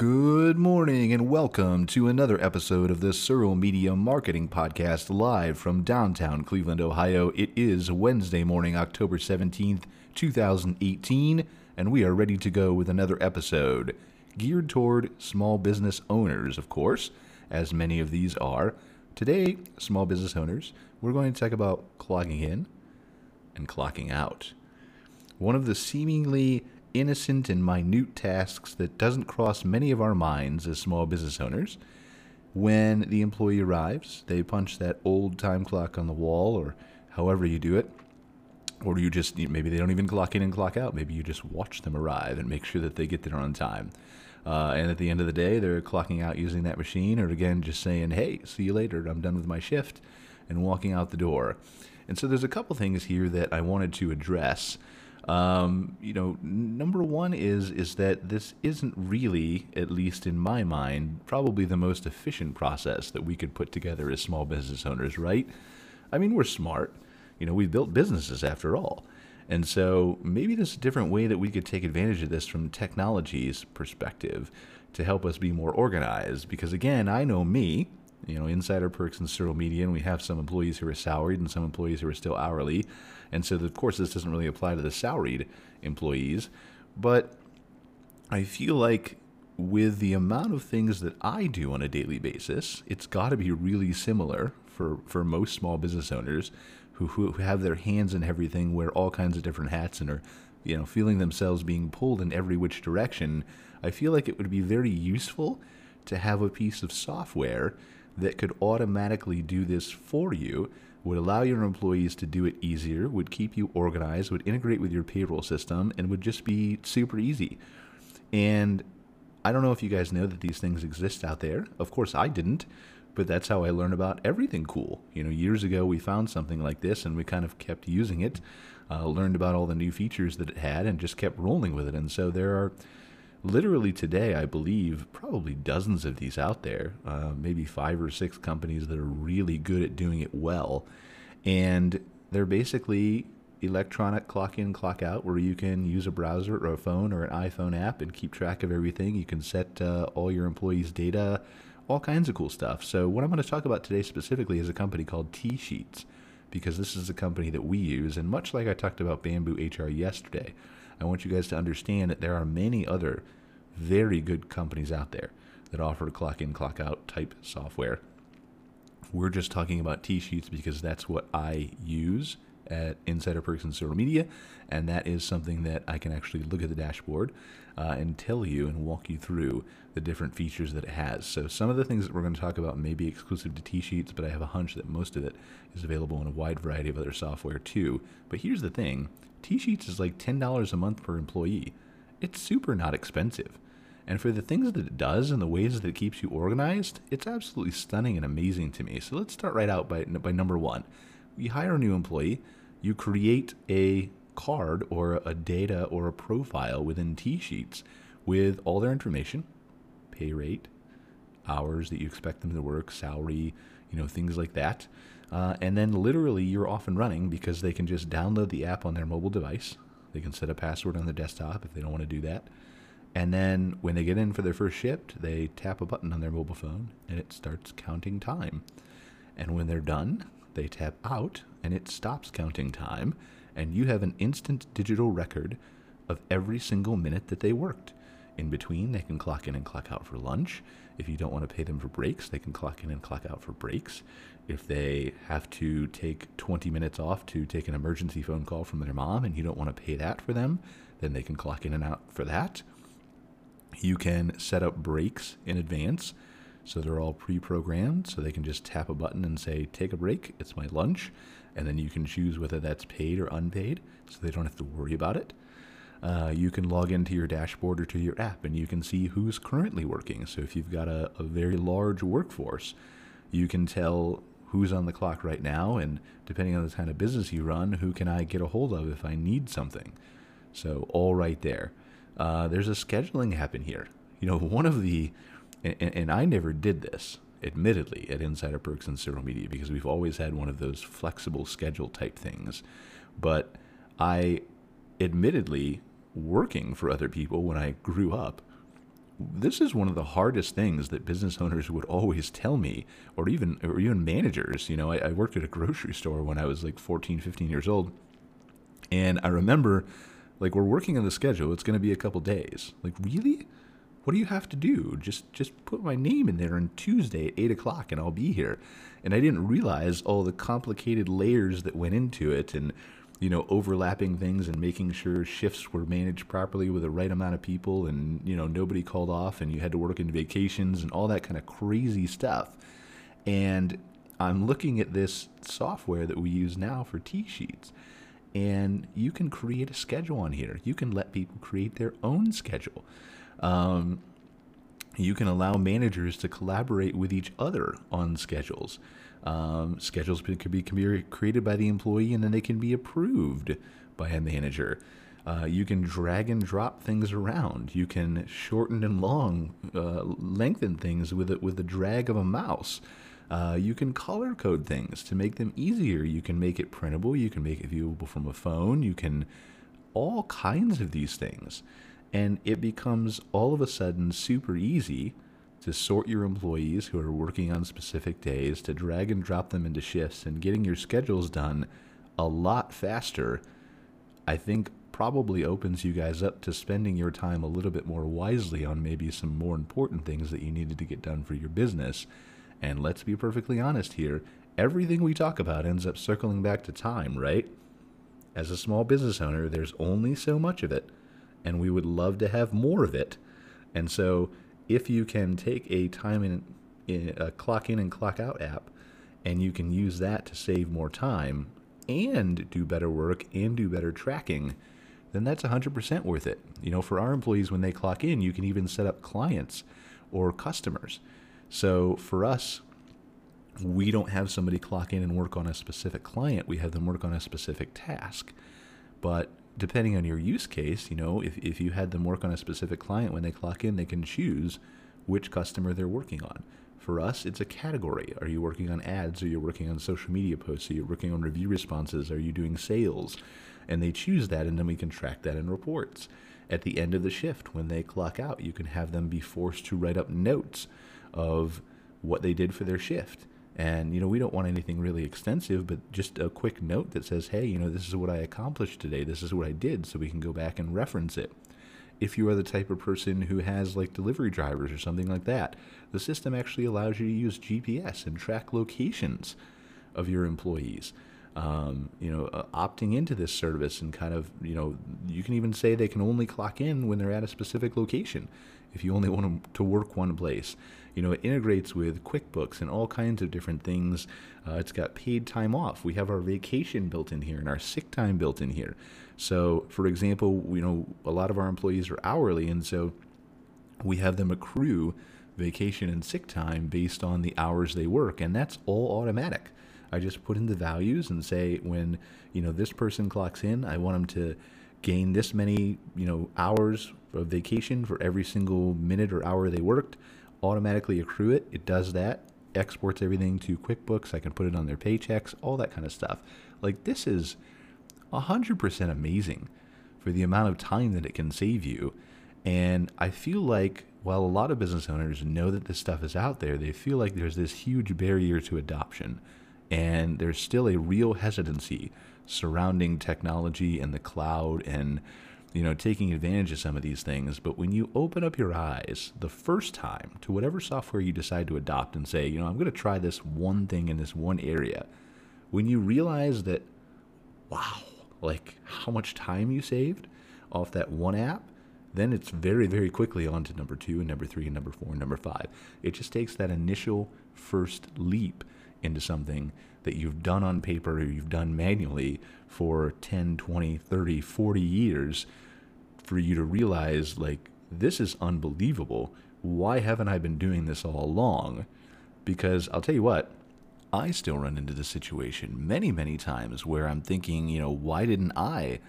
Good morning and welcome to another episode of the Surreal Media Marketing Podcast live from downtown Cleveland, Ohio. It is Wednesday morning, October 17th, 2018, and we are ready to go with another episode geared toward small business owners, of course, as many of these are. Today, small business owners, we're going to talk about clogging in and clocking out. One of the seemingly innocent and minute tasks that doesn't cross many of our minds as small business owners. When the employee arrives, they punch that old time clock on the wall or however you do it. Or you just, maybe they don't even clock in and clock out. Maybe you just watch them arrive and make sure that they get there on time. Uh, and at the end of the day, they're clocking out using that machine, or again, just saying, hey, see you later, I'm done with my shift, and walking out the door. And so there's a couple things here that I wanted to address um, you know, number one is is that this isn't really, at least in my mind, probably the most efficient process that we could put together as small business owners, right? I mean, we're smart. You know, we've built businesses after all. And so maybe there's a different way that we could take advantage of this from technology's perspective to help us be more organized. Because again, I know me, you know, insider perks and Surreal Media, and we have some employees who are salaried and some employees who are still hourly. And so, of course, this doesn't really apply to the salaried employees. But I feel like with the amount of things that I do on a daily basis, it's got to be really similar for, for most small business owners who, who have their hands in everything, wear all kinds of different hats, and are you know feeling themselves being pulled in every which direction. I feel like it would be very useful to have a piece of software that could automatically do this for you would allow your employees to do it easier, would keep you organized, would integrate with your payroll system, and would just be super easy. And I don't know if you guys know that these things exist out there. Of course, I didn't, but that's how I learned about everything cool. You know, years ago we found something like this and we kind of kept using it, uh, learned about all the new features that it had, and just kept rolling with it. And so there are literally today, I believe, probably dozens of these out there, uh, maybe five or six companies that are really good at doing it well. And they're basically electronic clock in, clock out, where you can use a browser or a phone or an iPhone app and keep track of everything. You can set uh, all your employees' data, all kinds of cool stuff. So, what I'm going to talk about today specifically is a company called TSheets, because this is a company that we use. And much like I talked about BambooHR yesterday, I want you guys to understand that there are many other very good companies out there that offer clock in, clock out type software. We're just talking about TSheets because that's what I use at Insider Perks and Surreal Media, and that is something that I can actually look at the dashboard uh, and tell you and walk you through the different features that it has. So some of the things that we're going to talk about may be exclusive to TSheets, but I have a hunch that most of it is available in a wide variety of other software too. But here's the thing: TSheets is like $10 a month per employee. It's super not expensive. And for the things that it does and the ways that it keeps you organized, it's absolutely stunning and amazing to me. So let's start right out by, by number one. You hire a new employee, you create a card or a data or a profile within TSheets with all their information, pay rate, hours that you expect them to work, salary, you know, things like that. Uh, and then literally you're off and running because they can just download the app on their mobile device. They can set a password on their desktop if they don't want to do that. And then when they get in for their first shift, they tap a button on their mobile phone and it starts counting time. And when they're done, they tap out and it stops counting time. And you have an instant digital record of every single minute that they worked. In between, they can clock in and clock out for lunch. If you don't want to pay them for breaks, they can clock in and clock out for breaks. If they have to take 20 minutes off to take an emergency phone call from their mom and you don't want to pay that for them, then they can clock in and out for that. You can set up breaks in advance. So they're all pre programmed. So they can just tap a button and say, take a break. It's my lunch. And then you can choose whether that's paid or unpaid. So they don't have to worry about it. Uh, you can log into your dashboard or to your app and you can see who's currently working. So if you've got a, a very large workforce, you can tell who's on the clock right now. And depending on the kind of business you run, who can I get a hold of if I need something? So all right there. Uh, there's a scheduling happen here. You know, one of the, and, and, I never did this, admittedly, at Insider Perks and Surreal Media because we've always had one of those flexible schedule type things. But I, admittedly, working for other people when I grew up, this is one of the hardest things that business owners would always tell me, or even or even managers. You know, I, I worked at a grocery store when I was like 14, 15 years old, and I remember, like, we're working on the schedule. It's going to be a couple days. Like, really? What do you have to do? Just just put my name in there on Tuesday at eight o'clock, and I'll be here. And I didn't realize all the complicated layers that went into it, and you know, overlapping things and making sure shifts were managed properly with the right amount of people, and you know, nobody called off, and you had to work in vacations and all that kind of crazy stuff. And I'm looking at this software that we use now for TSheets and you can create a schedule on here. You can let people create their own schedule. Um, you can allow managers to collaborate with each other on schedules. Um, schedules could be, can be created by the employee and then they can be approved by a manager. Uh, you can drag and drop things around. You can shorten and long, uh, lengthen things with it with the drag of a mouse. Uh, you can color code things to make them easier. You can make it printable. You can make it viewable from a phone. You can all kinds of these things. And it becomes all of a sudden super easy to sort your employees who are working on specific days, to drag and drop them into shifts, and getting your schedules done a lot faster. I think probably opens you guys up to spending your time a little bit more wisely on maybe some more important things that you needed to get done for your business and let's be perfectly honest here everything we talk about ends up circling back to time, right? As a small business owner, there's only so much of it, and we would love to have more of it. And so, if you can take a time in, in a clock in and clock out app, and you can use that to save more time and do better work and do better tracking, then that's 100% worth it. You know, for our employees, when they clock in, you can even set up clients or customers. So for us, we don't have somebody clock in and work on a specific client. We have them work on a specific task. But depending on your use case, you know, if, if you had them work on a specific client when they clock in, they can choose which customer they're working on. For us, it's a category. Are you working on ads? Are you working on social media posts? Are you working on review responses? Are you doing sales? And they choose that, and then we can track that in reports. At the end of the shift, when they clock out, you can have them be forced to write up notes of what they did for their shift. And, you know, we don't want anything really extensive, but just a quick note that says, hey, you know, this is what I accomplished today. This is what I did. So we can go back and reference it. If you are the type of person who has like delivery drivers or something like that, the system actually allows you to use GPS and track locations of your employees. Um, you know, uh, opting into this service and kind of, you know, you can even say they can only clock in when they're at a specific location if you only want to work one place. You know, it integrates with QuickBooks and all kinds of different things. Uh, it's got paid time off. We have our vacation built in here and our sick time built in here. So, for example, you know, a lot of our employees are hourly, and so we have them accrue vacation and sick time based on the hours they work, and that's all automatic. I just put in the values and say when you know this person clocks in, I want them to gain this many you know hours of vacation for every single minute or hour they worked automatically accrue it. It does that, exports everything to QuickBooks. I can put it on their paychecks, all that kind of stuff. Like this is 100% amazing for the amount of time that it can save you. And I feel like while a lot of business owners know that this stuff is out there, they feel like there's this huge barrier to adoption. And there's still a real hesitancy surrounding technology and the cloud and you know, taking advantage of some of these things. But when you open up your eyes the first time to whatever software you decide to adopt and say, you know, I'm going to try this one thing in this one area, when you realize that, wow, like how much time you saved off that one app, then it's very, very quickly on to number two and number three and number four and number five. It just takes that initial first leap into something that you've done on paper or you've done manually for 10, 20, 30, 40 years for you to realize, like, this is unbelievable. Why haven't I been doing this all along? Because I'll tell you what, I still run into this situation many, many times where I'm thinking, you know, why didn't I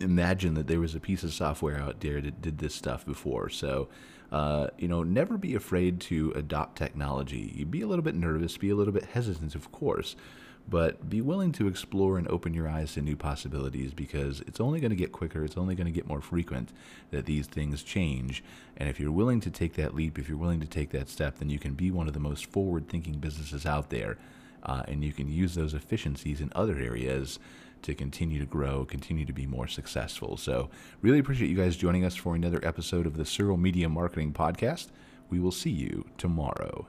imagine that there was a piece of software out there that did this stuff before? So, uh, you know, never be afraid to adopt technology. You be a little bit nervous, be a little bit hesitant, of course, but be willing to explore and open your eyes to new possibilities because it's only going to get quicker, it's only going to get more frequent that these things change. And if you're willing to take that leap, if you're willing to take that step, then you can be one of the most forward thinking businesses out there. Uh, and you can use those efficiencies in other areas to continue to grow, continue to be more successful. So, really appreciate you guys joining us for another episode of the Surreal Media Marketing Podcast. We will see you tomorrow.